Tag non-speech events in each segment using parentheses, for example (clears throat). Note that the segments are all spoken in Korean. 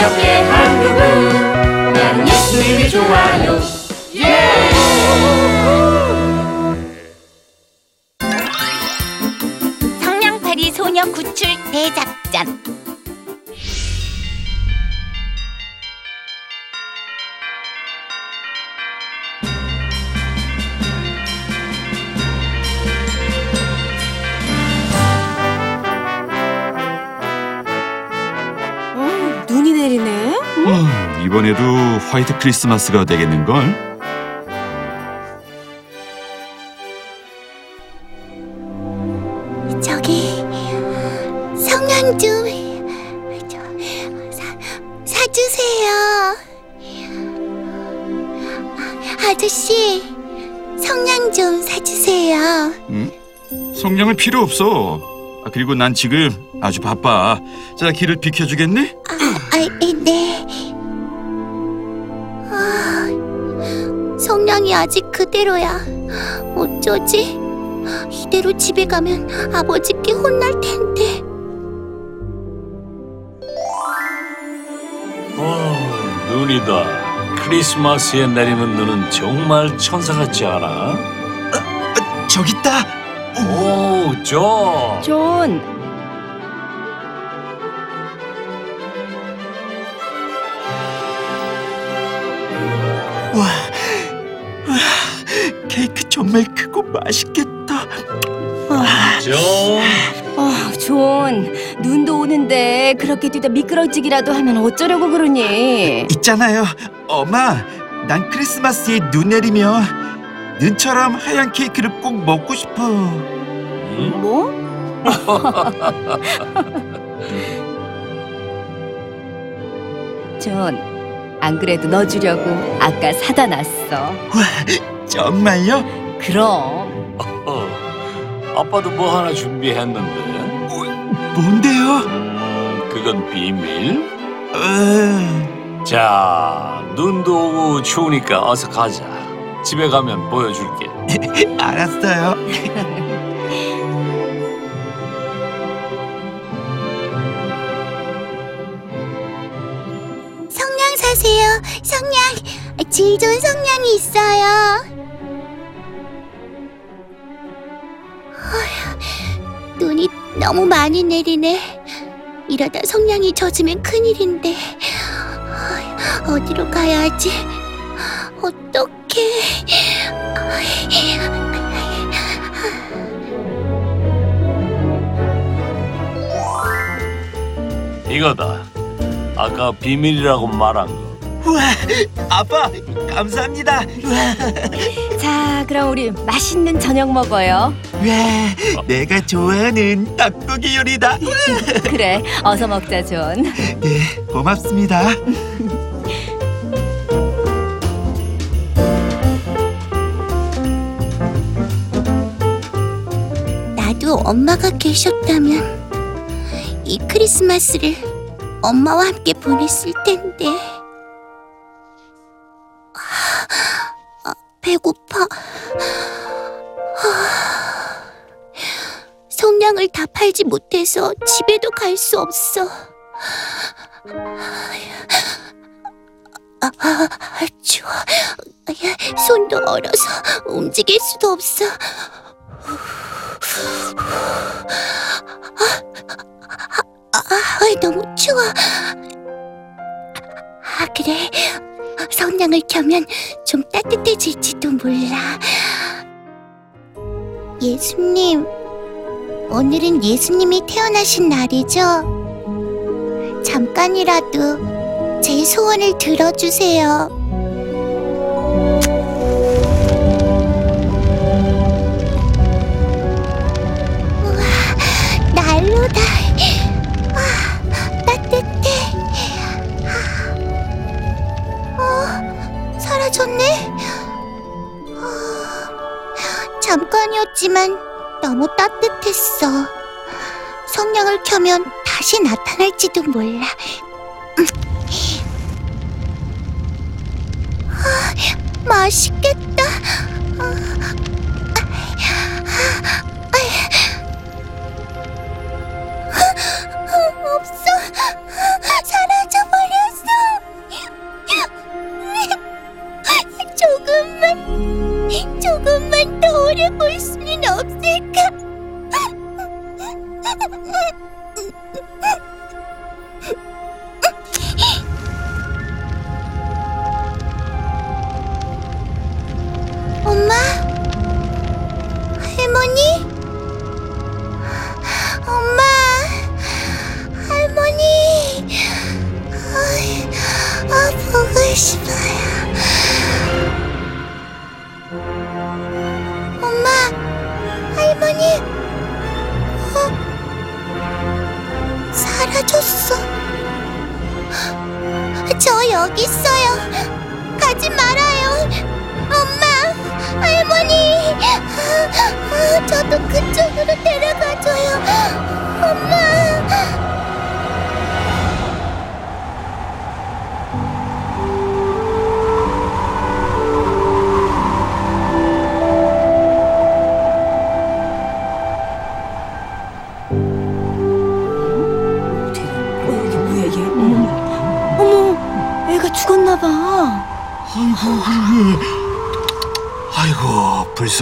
가볍게 한 그분 나는 예수님이 좋아요 예! 성냥팔이 소녀 구출 대작전 이번에도 화이트 크리스마스가 되겠는걸? 저기 성냥 좀 저, 사, 사주세요 아, 아저씨 성냥 좀 사주세요 응? 성냥은 필요 없어. 아, 그리고 난 지금 아주 바빠. 자, 길을 비켜주겠니? 아, 에, 네 성냥이 아직 그대로야 어쩌지 이대로 집에 가면 아버지께 혼날 텐데 어, 눈이다. 크리스마스에 내리는 눈은 정말 천사 같지 않아? 저기 있다. 오, 저. 존, 정말 크고 맛있겠다. 저. 아, 존, 눈도 오는데 그렇게 뛰다 미끄러지기라도 하면 어쩌려고 그러니? 있잖아요, 엄마. 난 크리스마스에 눈 내리면 눈처럼 하얀 케이크를 꼭 먹고 싶어. 음? 뭐? (laughs) 존, 안 그래도 너 주려고 아까 사다 놨어. 정말요? 그럼 어, 아빠도 뭐 하나 준비했는데. 뭔데요? 음, 그건 비밀. 어, 자, 눈도 오고 추우니까 어서 가자. 집에 가면 보여줄게. (laughs) 알았어요. (laughs) 성냥 사세요. 성냥. 질 좋은 성냥이 있어요. 너무 많이 내리네. 이러다 성냥이 젖으면 큰일인데. 어디로 가야 하지? 어떡해. 이거다. 아까 비밀이라고 말한 거. 우와, 아빠 감사합니다. (laughs) 자, 그럼 우리 맛있는 저녁 먹어요. 와, 내가 좋아하는 닭고기 요리다. (laughs) 그래, 어서 먹자, 존. 네, 고맙습니다. 나도 엄마가 계셨다면 이 크리스마스를 엄마와 함께 보냈을 텐데. 배고파. 아, 성냥을 다 팔지 못해서 집에도 갈 수 없어. 아, 아, 아, 추워. 손도 얼어서 움직일 수도 없어. 아, 너무 추워. 아, 그래. 성냥을 켜면 좀 따뜻해질지도 몰라. 예수님, 오늘은 예수님이 태어나신 날이죠? 잠깐이라도 제 소원을 들어주세요. 어, 사라졌네. 어, 잠깐이었지만 너무 따뜻했어. 성냥을 켜면 다시 나타날지도 몰라. 아, 맛있겠다. 없어. 사라져 버렸어. 조금만 더 오래 볼 수는 없을까? 엄마? 할머니? 엄마? 할머니? 아이, 아, 보고 싶어요.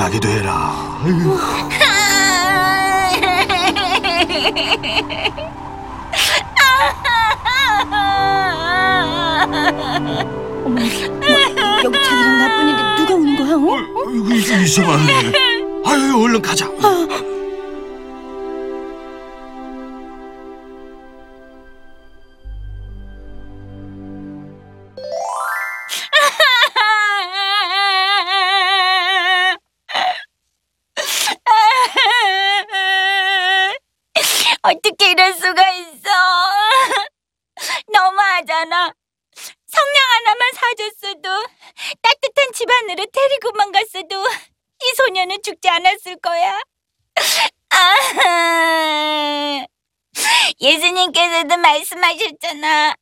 해라. 아이고. 어머, 뭐, 여기 자기랑 나뿐인데 누가 우는 거야? 어? 이거 이상하네. 아유 얼른 가자. 어떻게 이럴 수가 있어? (laughs) 너무하잖아. 성냥 하나만 사줬어도 따뜻한 집안으로 데리고만 갔어도 이 소녀는 죽지 않았을 거야. (laughs) 아, 예수님께서도 말씀하셨잖아.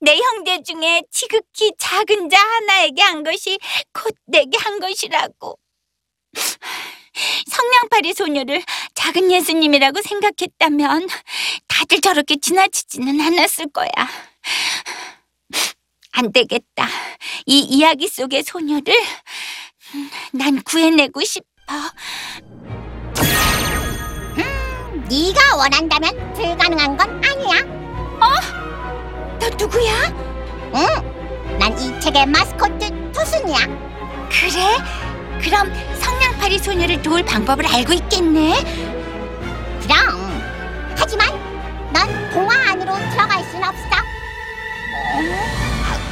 내 형제 중에 지극히 작은 자 하나에게 한 것이 곧 내게 한 것이라고. (sighs) 성냥팔이 소녀를 작은 예수님이라고 생각했다면 다들 저렇게 지나치지는 않았을 거야. 안 되겠다. 이 이야기 속의 소녀를 음, 난 구해내고 싶어. 네가 원한다면 불가능한 건 아니야. 너 누구야? 응, 난 이 책의 마스코트 토순이야. 그래? 그럼 성냥팔이 소녀를 도울 방법을 알고 있겠네.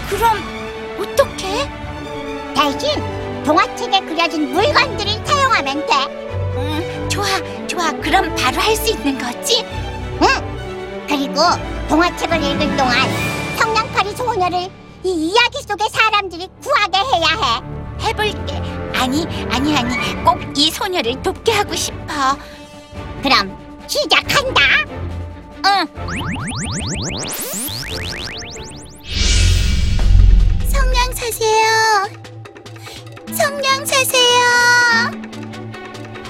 그럼 어떻게? 대신 동화책에 그려진 물건들을 사용하면 돼. 음, 좋아, 좋아. 그럼 바로 할 수 있는 거지? 응. 그리고 동화책을 읽을 동안 성냥팔이 소녀를 이 이야기 속의 사람들이 구하게 해야 해. 해볼게. 아니, 아니, 아니. 꼭 이 소녀를 돕게 하고 싶어. 그럼 시작한다. 응. 성냥 사세요. 성냥 사세요.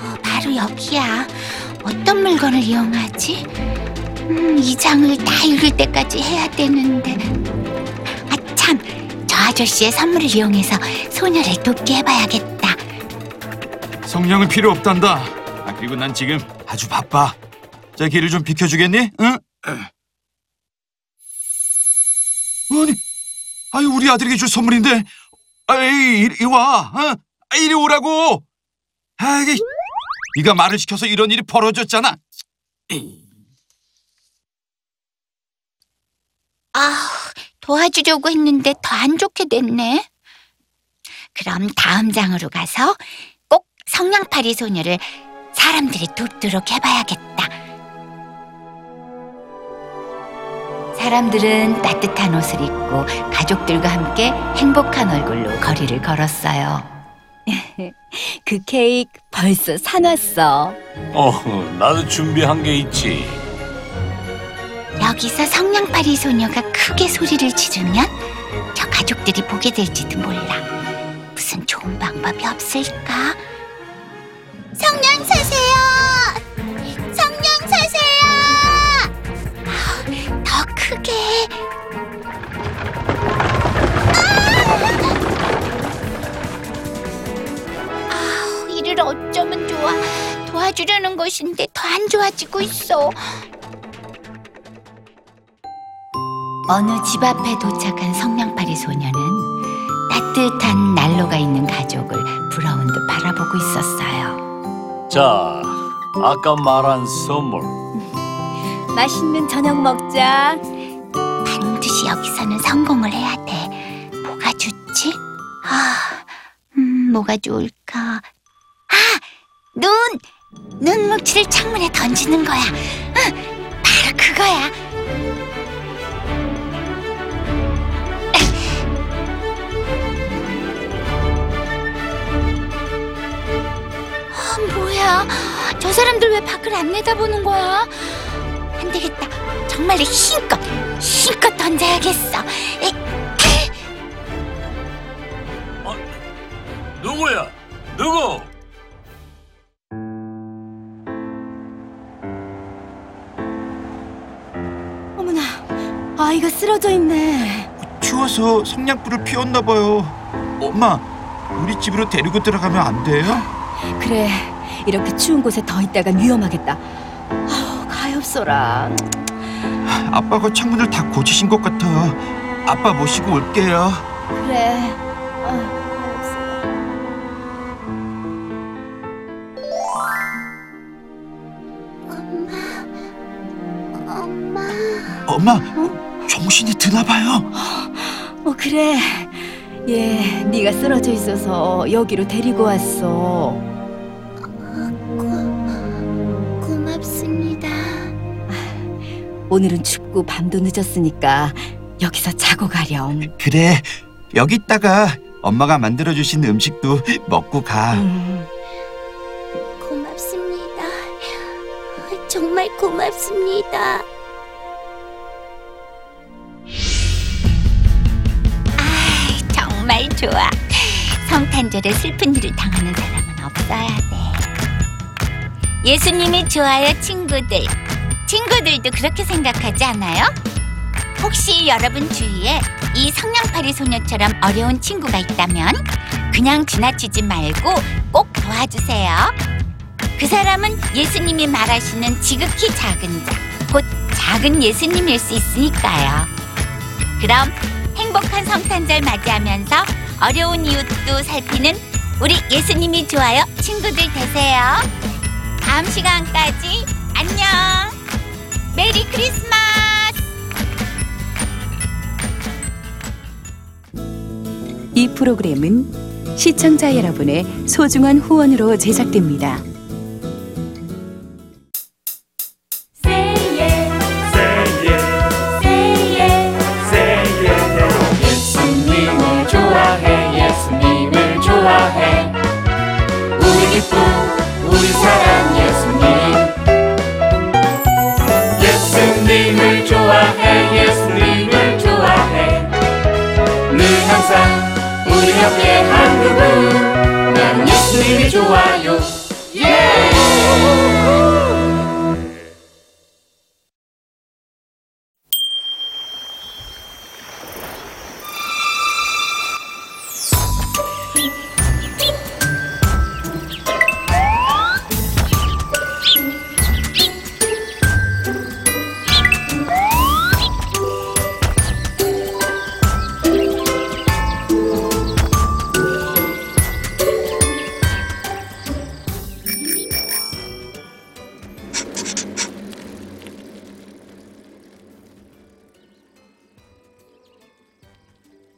어, 바로 여기야. 어떤 물건을 이용하지? 음, 이 장을 다 읽을 때까지 해야 되는데. 아, 참. 저 아저씨의 선물을 이용해서 소녀를 돕게 해봐야겠다. 성냥은 필요 없단다. 아, 그리고 난 지금 아주 바빠. 자 길을 좀 비켜주겠니? 응? (clears throat) 아니, 아니 우리 아들에게 줄 선물인데, 아이 이리 와, 어? 아, 이리 오라고. 아 이게 네가 말을 시켜서 이런 일이 벌어졌잖아. 아, 도와주려고 했는데 더 안 좋게 됐네. 그럼 다음 장으로 가서 꼭 성냥팔이 소녀를 사람들이 돕도록 해봐야겠다. 사람들은 따뜻한 옷을 입고 가족들과 함께 행복한 얼굴로 거리를 걸었어요. (laughs) 그 케이크 벌써 사놨어. 어, 나도 준비한 게 있지. 여기서 성냥팔이 소녀가 크게 소리를 지르면 저 가족들이 보게 될지도 몰라. 무슨 좋은 방법이 없을까? 성냥 사세요. 더 크게. 아우, 우리를 어쩌면 좋아. 도와주려는 것인데 더 안 좋아지고 있어. 어느 집 앞에 도착한 성냥팔이 소녀는 따뜻한 난로가 있는 가족을 부러운 듯 바라보고 있었어요. 자, 아까 말한 선물. 맛있는 저녁 먹자. 여기서는 성공을 해야 돼. 뭐가 좋지? 아, 음, 뭐가 좋을까? 아, 눈! 눈 뭉치를 창문에 던지는 거야. 응, 바로 그거야. 아, 뭐야? 저 사람들 왜 밖을 안 내다보는 거야? 안 되겠다. 정말로 힘껏, 힘껏 던져야겠어. 에, 누구야? 누구? 어머나, 아이가 쓰러져 있네. 추워서 성냥불을 피웠나 봐요. 엄마, 우리 집으로 데리고 들어가면 안 돼요? 그래, 이렇게 추운 곳에 더 있다간 위험하겠다. 아우, 가엾어라. 아빠가 창문을 다 고치신 것 같아. 아빠 모시고 올게요. 그래. 아유, 가엾어라. 엄마. 엄마, 정신이 드나 봐요. 어, 그래. 예, 네가 쓰러져 있어서 여기로 데리고 왔어. 오늘은 춥고 밤도 늦었으니까 여기서 자고 가렴. 그래, 여기 있다가 엄마가 만들어주신 음식도 먹고 가. 음, 고맙습니다. 정말 고맙습니다. 아, 정말 좋아. 성탄절에 슬픈 일을 당하는 사람은 없어야 돼. 예수님이 좋아요, 친구들. 친구들도 그렇게 생각하지 않아요? 혹시 여러분 주위에 이 성냥팔이 소녀처럼 어려운 친구가 있다면 그냥 지나치지 말고 꼭 도와주세요. 그 사람은 예수님이 말하시는 지극히 작은 자, 곧 작은 예수님일 수 있으니까요. 그럼 행복한 성탄절 맞이하면서 어려운 이웃도 살피는 우리 예수님이 좋아요 친구들 되세요. 다음 시간까지 안녕. 메리 크리스마스. 이 프로그램은 시청자 여러분의 소중한 후원으로 제작됩니다. 좋아요.